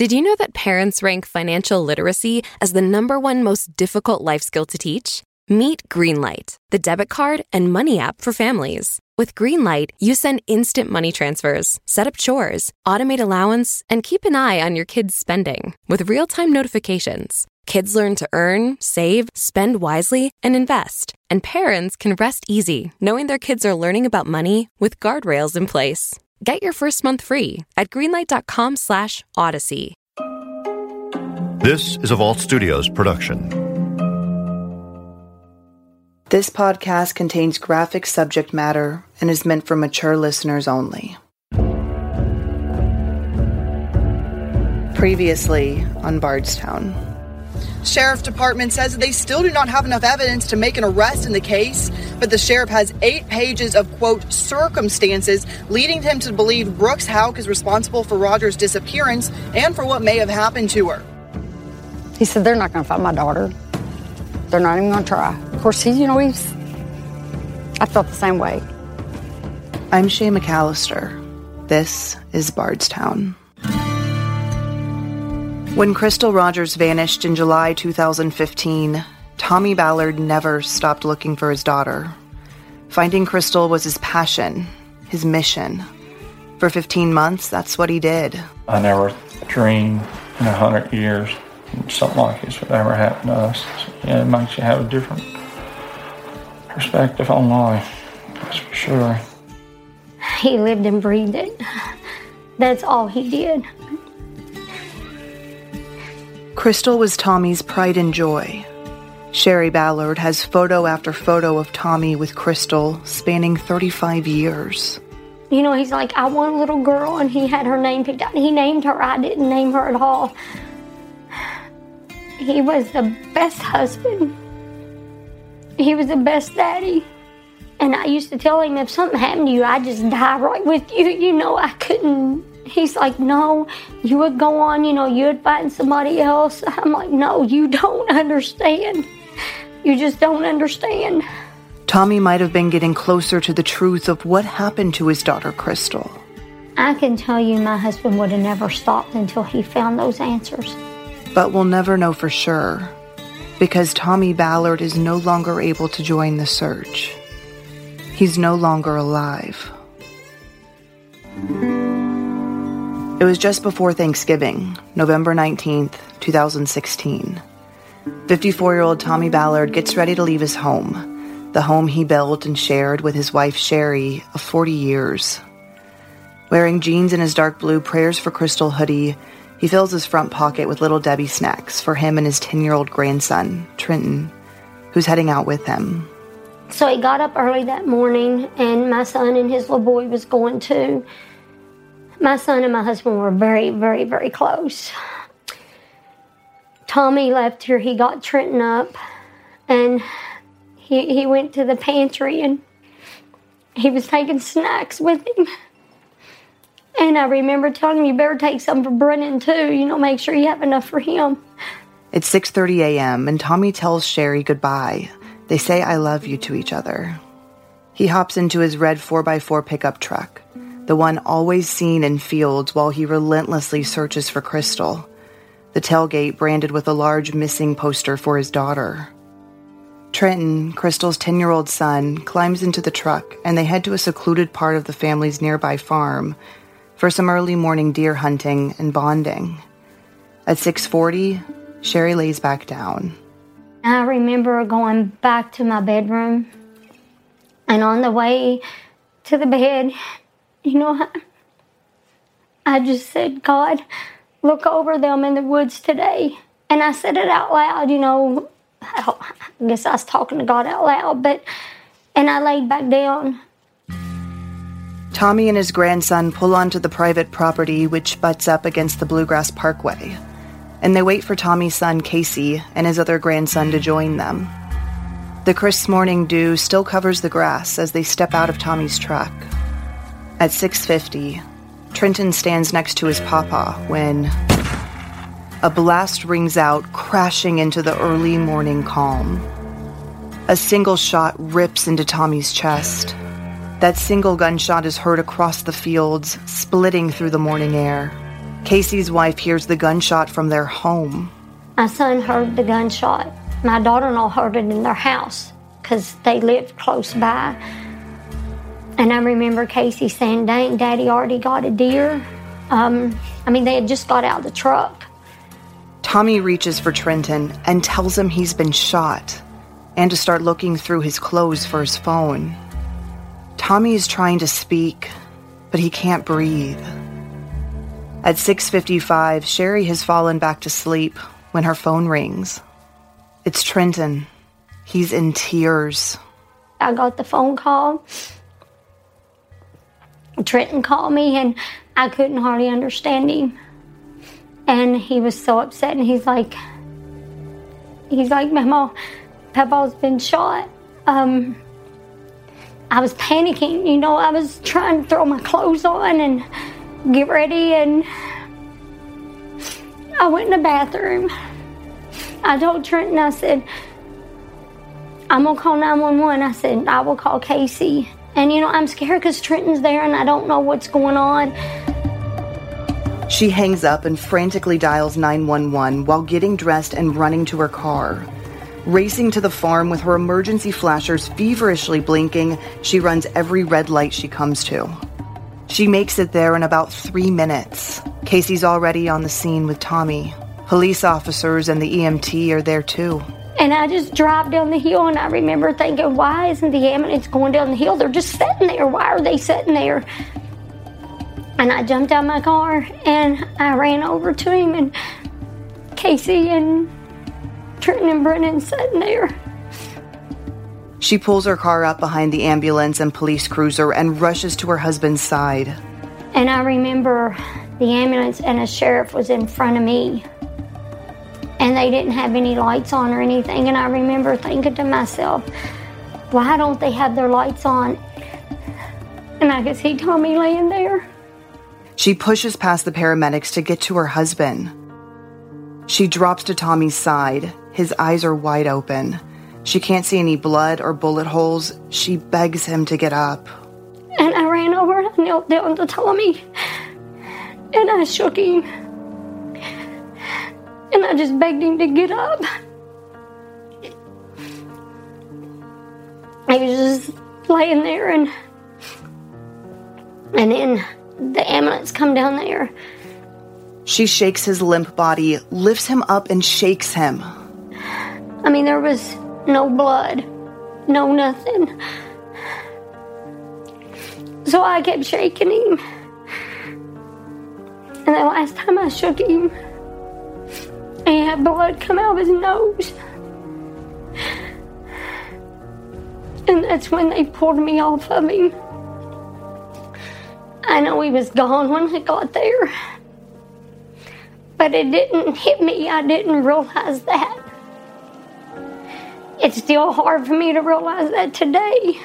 Did you know that parents rank financial literacy as the number one most difficult life skill to teach? Meet Greenlight, the debit card and money app for families. With Greenlight, you send instant money transfers, set up chores, automate allowance, and keep an eye on your kids' spending with real time notifications. Kids learn to earn, save, spend wisely, and invest. And parents can rest easy knowing their kids are learning about money with guardrails in place. Get your first month free at greenlight.com slash odyssey. This is a Vault Studios production. This podcast contains graphic subject matter and is meant for mature listeners only. Previously on Bardstown. Sheriff Department says they still do not have enough evidence to make an arrest in the case, but the sheriff has eight pages of quote circumstances leading him to believe Brooks Houck is responsible for Rogers' disappearance and for what may have happened to her. He said they're not going to find my daughter. They're not even going to try. Of course, he, you know, he's. I felt the same way. I'm Shay McAllister. This is Bardstown. When Crystal Rogers vanished in July 2015, Tommy Ballard never stopped looking for his daughter. Finding Crystal was his passion, his mission. For 15 months, that's what he did. I never dreamed in a hundred years something like this would ever happen to us. Yeah, it makes you have a different perspective on life, that's for sure. He lived and breathed it. That's all he did. Crystal was Tommy's pride and joy. Sherry Ballard has photo after photo of Tommy with Crystal spanning 35 years. You know, he's like, I want a little girl, and he had her name picked out. He named her. I didn't name her at all. He was the best husband. He was the best daddy. And I used to tell him, if something happened to you, I'd just die right with you. You know, I couldn't. He's like, no, you would go on, you know, you would find somebody else. I'm like, no, you don't understand. You just don't understand. Tommy might have been getting closer to the truth of what happened to his daughter, Crystal. I can tell you my husband would have never stopped until he found those answers. But we'll never know for sure because Tommy Ballard is no longer able to join the search. He's no longer alive. It was just before Thanksgiving, November 19th, 2016. 54 year old Tommy Ballard gets ready to leave his home, the home he built and shared with his wife Sherry of 40 years. Wearing jeans and his dark blue Prayers for Crystal hoodie, he fills his front pocket with little Debbie snacks for him and his 10 year old grandson, Trenton, who's heading out with him. So he got up early that morning, and my son and his little boy was going to. My son and my husband were very, very, very close. Tommy left here, he got Trenton up, and he, he went to the pantry and he was taking snacks with him. And I remember telling him, you better take some for Brennan too, you know, make sure you have enough for him. It's 6:30 a.m. and Tommy tells Sherry goodbye. They say I love you to each other. He hops into his red 4x4 pickup truck the one always seen in fields while he relentlessly searches for Crystal, the tailgate branded with a large missing poster for his daughter. Trenton, Crystal's 10 year old son, climbs into the truck and they head to a secluded part of the family's nearby farm for some early morning deer hunting and bonding. At 6:40, Sherry lays back down. I remember going back to my bedroom and on the way to the bed, you know, I, I just said, God, look over them in the woods today. And I said it out loud, you know. I, I guess I was talking to God out loud, but, and I laid back down. Tommy and his grandson pull onto the private property which butts up against the Bluegrass Parkway, and they wait for Tommy's son Casey and his other grandson to join them. The crisp morning dew still covers the grass as they step out of Tommy's truck. At 6:50, Trenton stands next to his papa when a blast rings out, crashing into the early morning calm. A single shot rips into Tommy's chest. That single gunshot is heard across the fields, splitting through the morning air. Casey's wife hears the gunshot from their home. My son heard the gunshot. My daughter in law heard it in their house because they lived close by. And I remember Casey saying, Dang, Daddy already got a deer. Um, I mean, they had just got out of the truck. Tommy reaches for Trenton and tells him he's been shot and to start looking through his clothes for his phone. Tommy is trying to speak, but he can't breathe. At 6:55, Sherry has fallen back to sleep when her phone rings. It's Trenton. He's in tears. I got the phone call. Trenton called me and I couldn't hardly understand him. And he was so upset and he's like he's like, Mama, Papa's been shot. Um I was panicking, you know, I was trying to throw my clothes on and get ready and I went in the bathroom. I told Trenton, I said, I'm gonna call 911. I said, I will call Casey. And you know, I'm scared because Trenton's there and I don't know what's going on. She hangs up and frantically dials 911 while getting dressed and running to her car. Racing to the farm with her emergency flashers feverishly blinking, she runs every red light she comes to. She makes it there in about three minutes. Casey's already on the scene with Tommy. Police officers and the EMT are there too. And I just drive down the hill, and I remember thinking, why isn't the ambulance going down the hill? They're just sitting there. Why are they sitting there? And I jumped out of my car and I ran over to him, and Casey and Trenton and Brennan sitting there. She pulls her car up behind the ambulance and police cruiser and rushes to her husband's side. And I remember the ambulance and a sheriff was in front of me. And they didn't have any lights on or anything. And I remember thinking to myself, why don't they have their lights on? And I could see Tommy laying there. She pushes past the paramedics to get to her husband. She drops to Tommy's side. His eyes are wide open. She can't see any blood or bullet holes. She begs him to get up. And I ran over and I knelt down to Tommy. And I shook him. And I just begged him to get up. He was just laying there and and then the ambulance come down there. She shakes his limp body, lifts him up and shakes him. I mean there was no blood, no nothing. So I kept shaking him. And the last time I shook him, he had blood come out of his nose. And that's when they pulled me off of him. I know he was gone when I got there. But it didn't hit me. I didn't realize that. It's still hard for me to realize that today.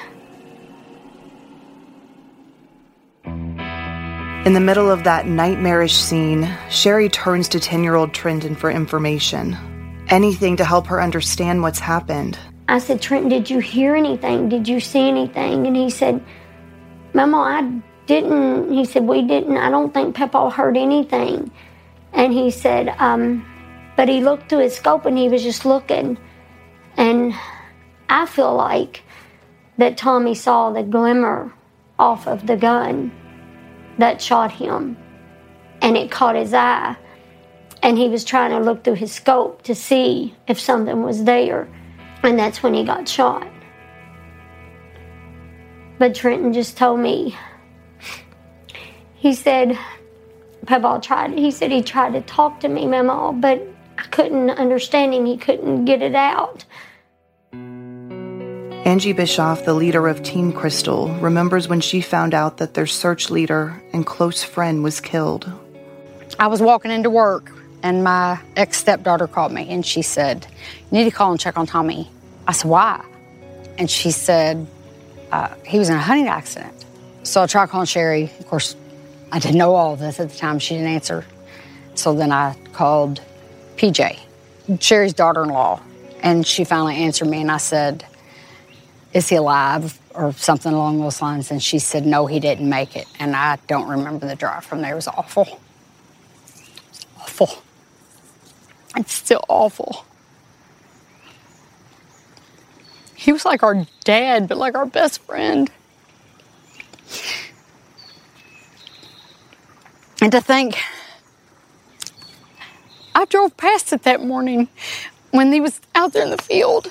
In the middle of that nightmarish scene, Sherry turns to 10 year old Trenton for information. Anything to help her understand what's happened. I said, Trenton, did you hear anything? Did you see anything? And he said, Mama, I didn't. He said, We didn't. I don't think Papa heard anything. And he said, um, But he looked through his scope and he was just looking. And I feel like that Tommy saw the glimmer off of the gun that shot him. And it caught his eye. And he was trying to look through his scope to see if something was there. And that's when he got shot. But Trenton just told me, he said, Papa tried, he said he tried to talk to me, Mama, but I couldn't understand him. He couldn't get it out. Angie Bischoff, the leader of Team Crystal, remembers when she found out that their search leader and close friend was killed. I was walking into work and my ex stepdaughter called me and she said, You need to call and check on Tommy. I said, Why? And she said, uh, He was in a hunting accident. So I tried calling Sherry. Of course, I didn't know all this at the time. She didn't answer. So then I called PJ, Sherry's daughter in law, and she finally answered me and I said, Is he alive? or something along those lines. And she said, No, he didn't make it. And I don't remember the drive from there. It was awful. Awful. It's still awful. He was like our dad, but like our best friend. And to think, I drove past it that morning when he was out there in the field.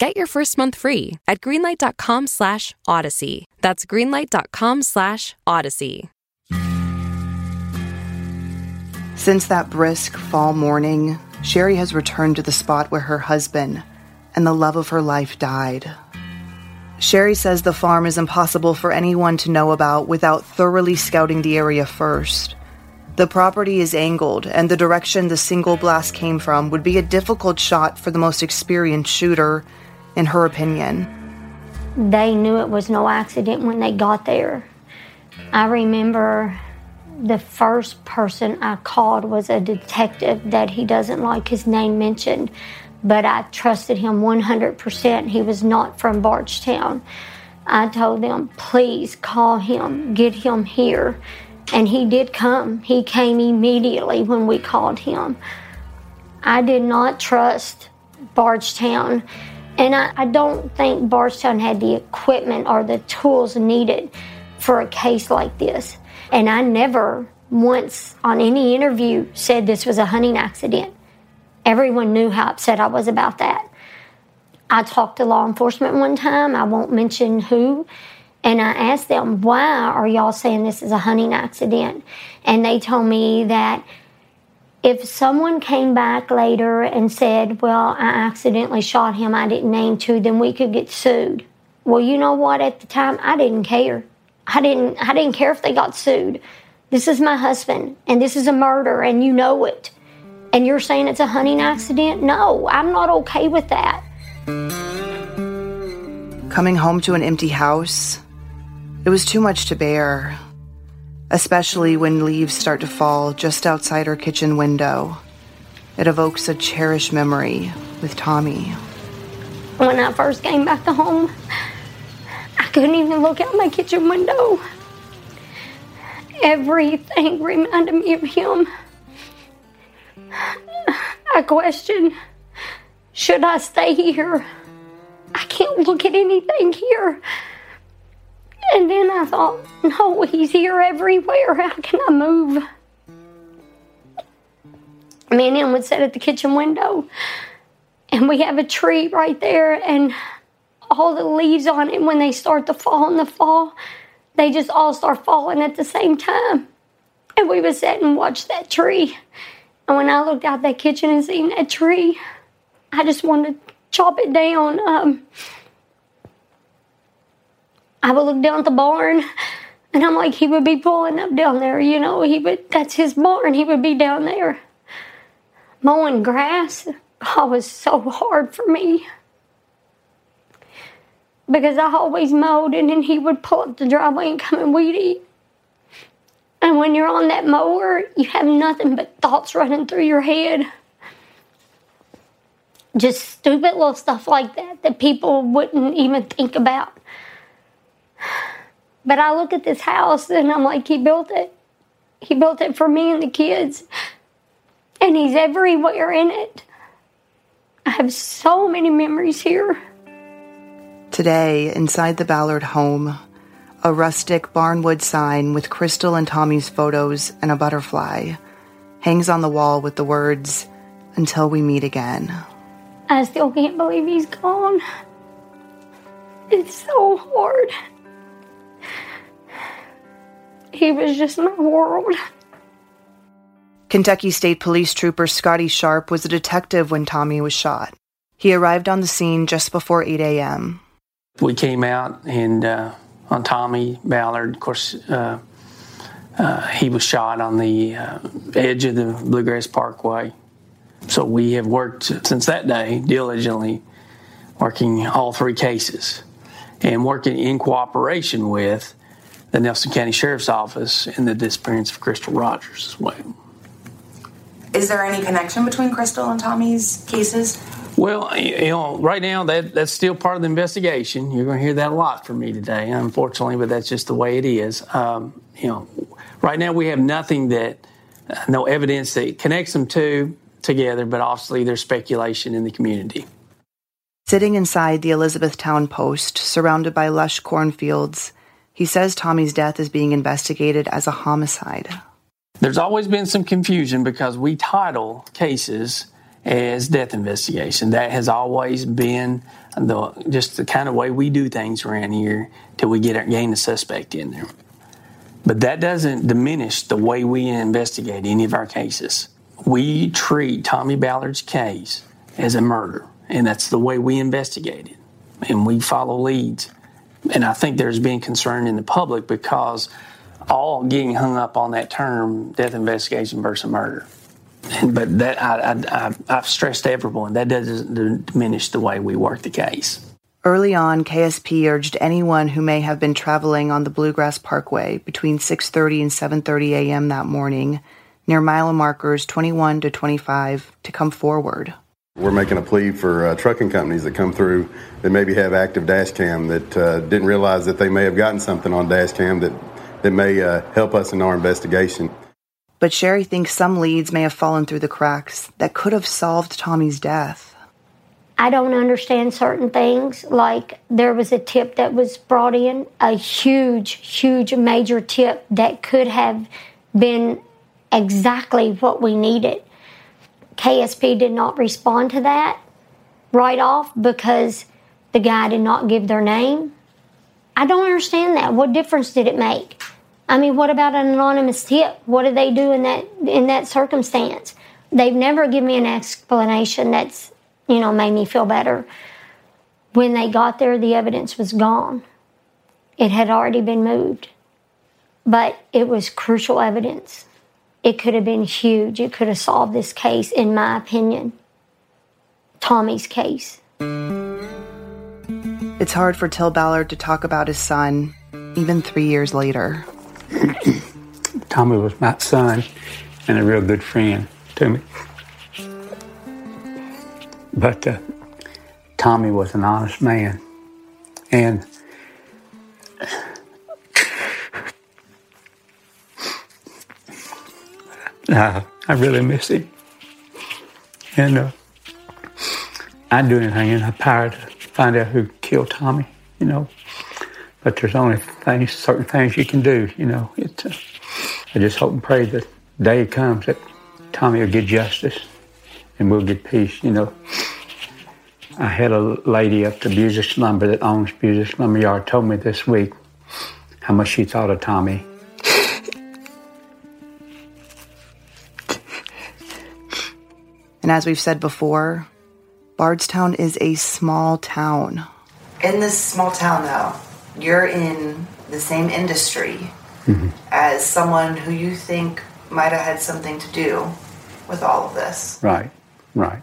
Get your first month free at greenlight.com slash odyssey. That's greenlight.com slash odyssey. Since that brisk fall morning, Sherry has returned to the spot where her husband and the love of her life died. Sherry says the farm is impossible for anyone to know about without thoroughly scouting the area first. The property is angled, and the direction the single blast came from would be a difficult shot for the most experienced shooter, in her opinion. They knew it was no accident when they got there. I remember the first person I called was a detective that he doesn't like his name mentioned, but I trusted him 100%. He was not from Bardstown. I told them, please call him, get him here. And he did come. He came immediately when we called him. I did not trust Bardstown. And I, I don't think Bardstown had the equipment or the tools needed for a case like this. And I never once on any interview said this was a hunting accident. Everyone knew how upset I was about that. I talked to law enforcement one time, I won't mention who, and I asked them, why are y'all saying this is a hunting accident? And they told me that if someone came back later and said, well, I accidentally shot him, I didn't aim to, then we could get sued. Well, you know what? At the time, I didn't care. I didn't, I didn't care if they got sued. This is my husband, and this is a murder, and you know it. And you're saying it's a hunting accident? No, I'm not okay with that. Coming home to an empty house, it was too much to bear, especially when leaves start to fall just outside her kitchen window. It evokes a cherished memory with Tommy. When I first came back home, I couldn't even look out my kitchen window. Everything reminded me of him. I questioned should I stay here? I can't look at anything here. And then I thought, no, he's here everywhere. How can I move? Me and him would sit at the kitchen window, and we have a tree right there, and all the leaves on it, when they start to fall in the fall, they just all start falling at the same time. And we would sit and watch that tree. And when I looked out that kitchen and seen that tree, I just wanted to chop it down. Um, I would look down at the barn and I'm like, he would be pulling up down there, you know, he would, that's his barn, he would be down there. Mowing grass, oh, was so hard for me. Because I always mowed and then he would pull up the driveway and come and weed eat. And when you're on that mower, you have nothing but thoughts running through your head. Just stupid little stuff like that that people wouldn't even think about. But I look at this house and I'm like, he built it. He built it for me and the kids. And he's everywhere in it. I have so many memories here. Today, inside the Ballard home, a rustic barnwood sign with Crystal and Tommy's photos and a butterfly hangs on the wall with the words, Until we meet again. I still can't believe he's gone. It's so hard. He was just my world. Kentucky State Police Trooper Scotty Sharp was a detective when Tommy was shot. He arrived on the scene just before 8 a.m. We came out and uh, on Tommy Ballard, of course, uh, uh, he was shot on the uh, edge of the Bluegrass Parkway. So we have worked since that day diligently, working all three cases and working in cooperation with the Nelson County Sheriff's Office in the disappearance of Crystal Rogers as well. Is there any connection between Crystal and Tommy's cases? Well, you know, right now that that's still part of the investigation. You're going to hear that a lot from me today, unfortunately, but that's just the way it is. Um, you know, right now we have nothing that, uh, no evidence that connects them two together, but obviously there's speculation in the community. Sitting inside the Elizabethtown Post, surrounded by lush cornfields, he says Tommy's death is being investigated as a homicide. There's always been some confusion because we title cases as death investigation. That has always been the just the kind of way we do things around here till we get gain a suspect in there. But that doesn't diminish the way we investigate any of our cases. We treat Tommy Ballard's case as a murder, and that's the way we investigate it. And we follow leads. And I think there's been concern in the public because all getting hung up on that term death investigation versus murder. But that I, I, I've stressed to everyone that doesn't diminish the way we work the case. Early on, KSP urged anyone who may have been traveling on the Bluegrass Parkway between 6:30 and 7:30 a.m. that morning near mile markers 21 to 25 to come forward. We're making a plea for uh, trucking companies that come through that maybe have active dash cam that uh, didn't realize that they may have gotten something on dash cam that, that may uh, help us in our investigation. But Sherry thinks some leads may have fallen through the cracks that could have solved Tommy's death. I don't understand certain things. Like there was a tip that was brought in, a huge, huge, major tip that could have been exactly what we needed. KSP did not respond to that right off because the guy did not give their name. I don't understand that. What difference did it make? I mean, what about an anonymous tip? What did they do in that in that circumstance? They've never given me an explanation that's, you know, made me feel better. When they got there, the evidence was gone. It had already been moved. But it was crucial evidence. It could have been huge. It could have solved this case, in my opinion. Tommy's case. It's hard for Till Ballard to talk about his son, even three years later. Tommy was my son and a real good friend to me. But uh, Tommy was an honest man. And I really miss him. And uh, I'd do anything in my power to find out who killed Tommy, you know. But there's only things, certain things you can do, you know. It, uh, I just hope and pray that day comes that Tommy will get justice and we'll get peace, you know. I had a lady up to Busick Lumber that owns Busick Lumber Yard told me this week how much she thought of Tommy. And as we've said before, Bardstown is a small town. In this small town, though, you're in the same industry mm-hmm. as someone who you think might have had something to do with all of this. Right, right.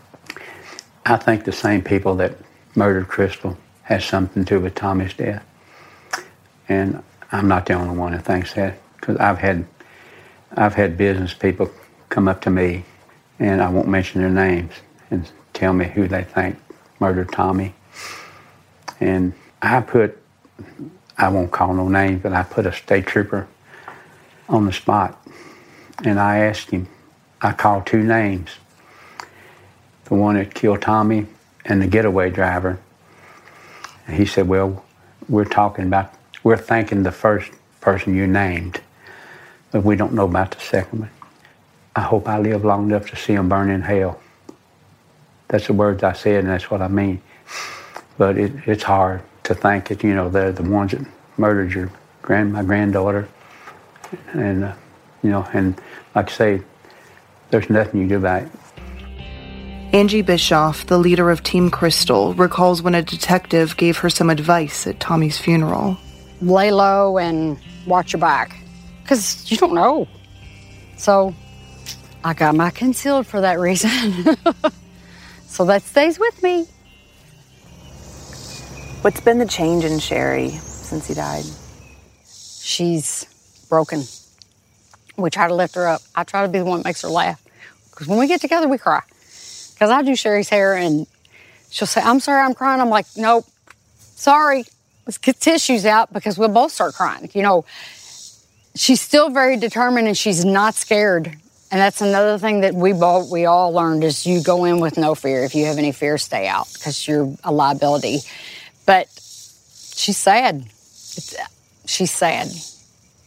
I think the same people that murdered Crystal has something to do with Tommy's death. And I'm not the only one that thinks that because I've had I've had business people come up to me, and I won't mention their names, and tell me who they think murdered Tommy. And I put I won't call no names, but I put a state trooper on the spot. And I asked him, I called two names the one that killed Tommy and the getaway driver. And he said, Well, we're talking about, we're thanking the first person you named, but we don't know about the second one. I hope I live long enough to see them burn in hell. That's the words I said, and that's what I mean. But it, it's hard to think that, you know, they're the ones that murdered your grand, my granddaughter. And, uh, you know, and like I say, there's nothing you can do about it. Angie Bischoff, the leader of Team Crystal, recalls when a detective gave her some advice at Tommy's funeral. Lay low and watch your back, because you don't know. So I got my concealed for that reason. so that stays with me. What's been the change in Sherry since he died? She's broken. We try to lift her up. I try to be the one that makes her laugh. Because when we get together, we cry. Because I do Sherry's hair and she'll say, I'm sorry, I'm crying. I'm like, nope, sorry. Let's get tissues out because we'll both start crying. You know, she's still very determined and she's not scared. And that's another thing that we both we all learned is you go in with no fear. If you have any fear, stay out because you're a liability. But she's sad. It's, she's sad.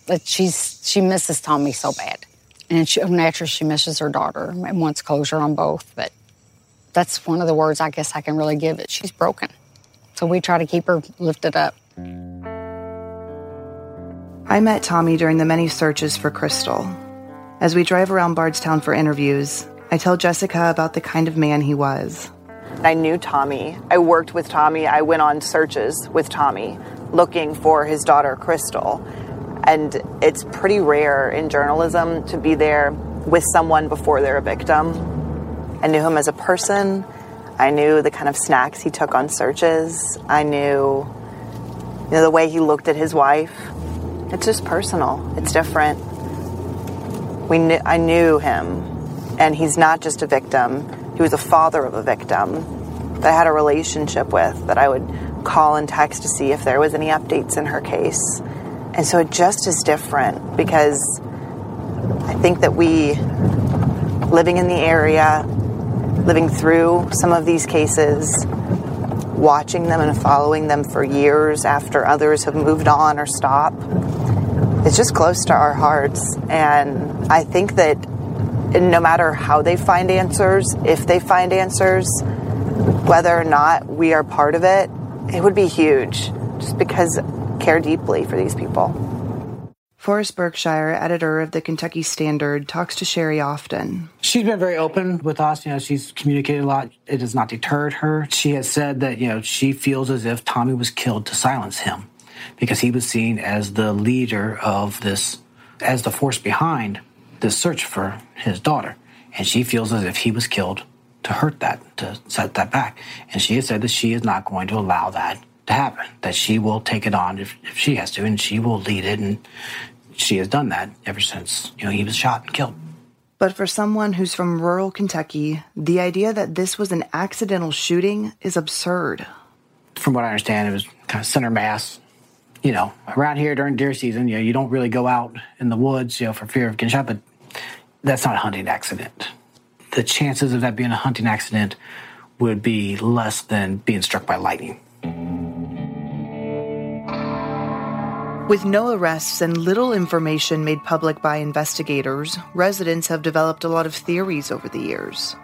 But she's she misses Tommy so bad, and she, naturally she misses her daughter and wants closure on both. But that's one of the words I guess I can really give it. She's broken, so we try to keep her lifted up. I met Tommy during the many searches for Crystal. As we drive around Bardstown for interviews, I tell Jessica about the kind of man he was. I knew Tommy. I worked with Tommy. I went on searches with Tommy looking for his daughter, Crystal. And it's pretty rare in journalism to be there with someone before they're a victim. I knew him as a person. I knew the kind of snacks he took on searches. I knew, you know, the way he looked at his wife. It's just personal. It's different. We knew, I knew him, and he's not just a victim. He was a father of a victim that I had a relationship with that I would call and text to see if there was any updates in her case. And so it just is different because I think that we, living in the area, living through some of these cases, watching them and following them for years after others have moved on or stopped, it's just close to our hearts. And I think that no matter how they find answers, if they find answers, whether or not we are part of it, it would be huge just because I care deeply for these people. Forrest Berkshire, editor of the Kentucky Standard, talks to Sherry often. She's been very open with us. You know, she's communicated a lot. It has not deterred her. She has said that, you know, she feels as if Tommy was killed to silence him because he was seen as the leader of this, as the force behind this search for his daughter. And she feels as if he was killed to hurt that, to set that back. And she has said that she is not going to allow that to happen, that she will take it on if, if she has to, and she will lead it. And she has done that ever since, you know, he was shot and killed. But for someone who's from rural Kentucky, the idea that this was an accidental shooting is absurd. From what I understand, it was kind of center mass. You know, around here during deer season, you know, you don't really go out in the woods, you know, for fear of getting shot, but that's not a hunting accident. The chances of that being a hunting accident would be less than being struck by lightning. With no arrests and little information made public by investigators, residents have developed a lot of theories over the years.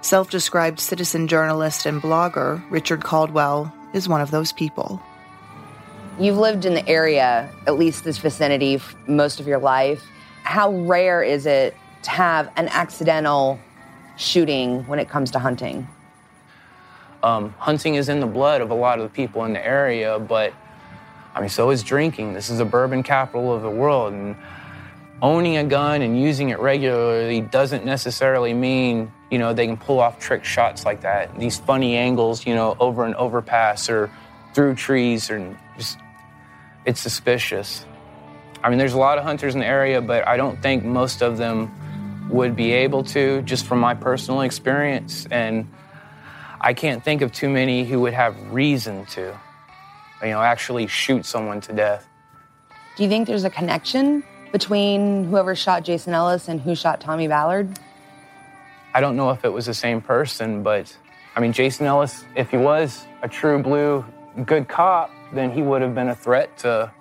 Self described citizen journalist and blogger Richard Caldwell is one of those people. You've lived in the area, at least this vicinity, most of your life. How rare is it to have an accidental shooting when it comes to hunting? Um, hunting is in the blood of a lot of the people in the area, but I mean, so is drinking. This is a bourbon capital of the world, and owning a gun and using it regularly doesn't necessarily mean you know they can pull off trick shots like that. These funny angles, you know, over an overpass or through trees, and just it's suspicious. I mean, there's a lot of hunters in the area, but I don't think most of them would be able to, just from my personal experience. And I can't think of too many who would have reason to, you know, actually shoot someone to death. Do you think there's a connection between whoever shot Jason Ellis and who shot Tommy Ballard? I don't know if it was the same person, but I mean, Jason Ellis, if he was a true blue good cop, then he would have been a threat to,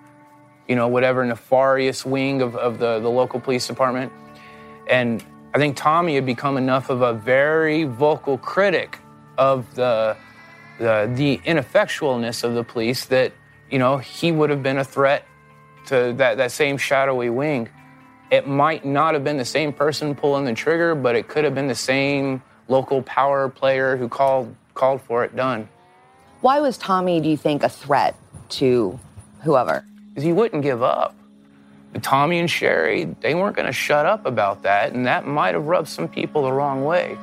you know, whatever nefarious wing of, of the, the local police department. And I think Tommy had become enough of a very vocal critic of the, the, the ineffectualness of the police that, you know, he would have been a threat to that, that same shadowy wing. It might not have been the same person pulling the trigger, but it could have been the same local power player who called called for it done. Why was Tommy, do you think, a threat to whoever? Because he wouldn't give up. But Tommy and Sherry, they weren't going to shut up about that, and that might have rubbed some people the wrong way.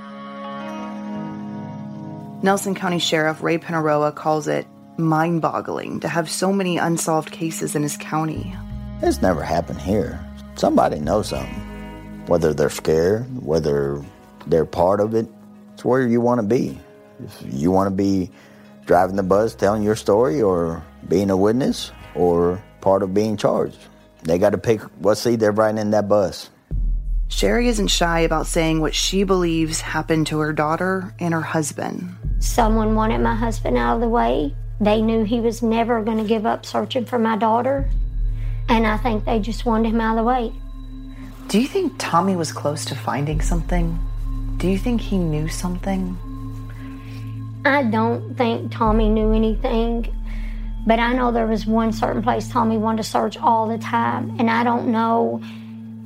Nelson County Sheriff Ray Pineiroa calls it mind boggling to have so many unsolved cases in his county. It's never happened here. Somebody knows something. Whether they're scared, whether they're part of it, it's where you want to be. If you want to be driving the bus telling your story or being a witness or part of being charged. They got to pick what seat they're riding in that bus. Sherry isn't shy about saying what she believes happened to her daughter and her husband. Someone wanted my husband out of the way. They knew he was never going to give up searching for my daughter. And I think they just wanted him out of the way. Do you think Tommy was close to finding something? Do you think he knew something? I don't think Tommy knew anything, but I know there was one certain place Tommy wanted to search all the time, and I don't know.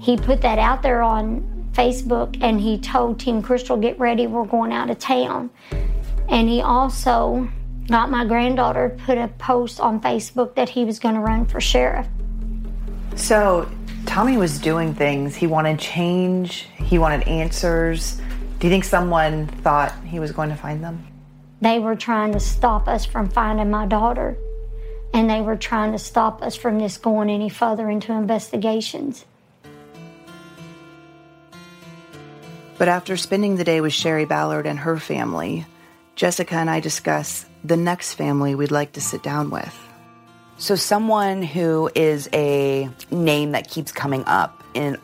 He put that out there on Facebook and he told Team Crystal, Get ready, we're going out of town. And he also got my granddaughter put a post on Facebook that he was going to run for sheriff. So, Tommy was doing things. He wanted change, he wanted answers. Do you think someone thought he was going to find them? They were trying to stop us from finding my daughter, and they were trying to stop us from this going any further into investigations. But after spending the day with Sherry Ballard and her family, Jessica and I discuss the next family we'd like to sit down with. So, someone who is a name that keeps coming up in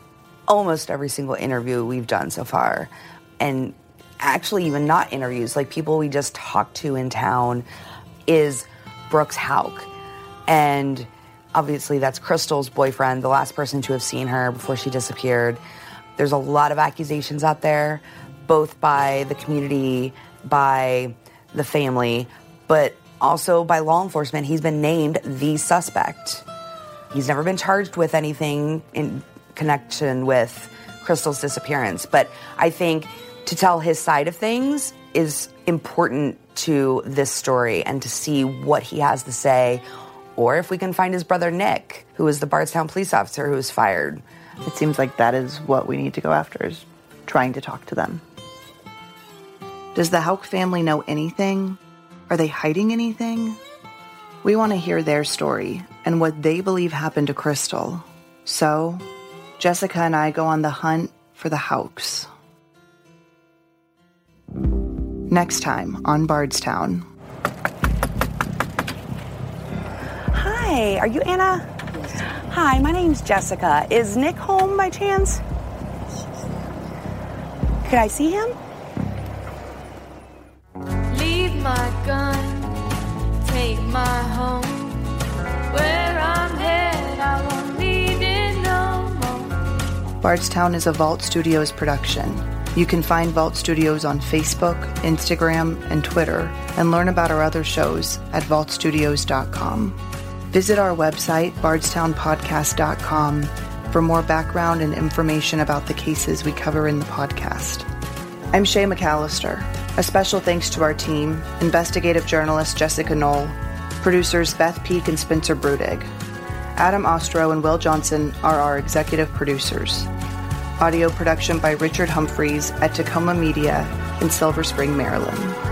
almost every single interview we've done so far, and actually, even not interviews, like people we just talked to in town, is Brooks Houck. And obviously, that's Crystal's boyfriend, the last person to have seen her before she disappeared. There's a lot of accusations out there, both by the community, by the family, but also by law enforcement. He's been named the suspect. He's never been charged with anything in connection with Crystal's disappearance, but I think to tell his side of things is important to this story and to see what he has to say, or if we can find his brother Nick, who was the Bardstown police officer who was fired. It seems like that is what we need to go after is trying to talk to them. Does the Houck family know anything? Are they hiding anything? We want to hear their story and what they believe happened to Crystal. So, Jessica and I go on the hunt for the Houcks. Next time on Bardstown. Hi, are you Anna? Hi, my name's Jessica. Is Nick home by chance? Could I see him? Leave my gun, take my home. Where I'm headed, I won't need it no more. Bardstown is a Vault Studios production. You can find Vault Studios on Facebook, Instagram, and Twitter, and learn about our other shows at vaultstudios.com. Visit our website, bardstownpodcast.com, for more background and information about the cases we cover in the podcast. I'm Shay McAllister. A special thanks to our team investigative journalist Jessica Noll, producers Beth Peak and Spencer Brudig. Adam Ostro and Will Johnson are our executive producers. Audio production by Richard Humphreys at Tacoma Media in Silver Spring, Maryland.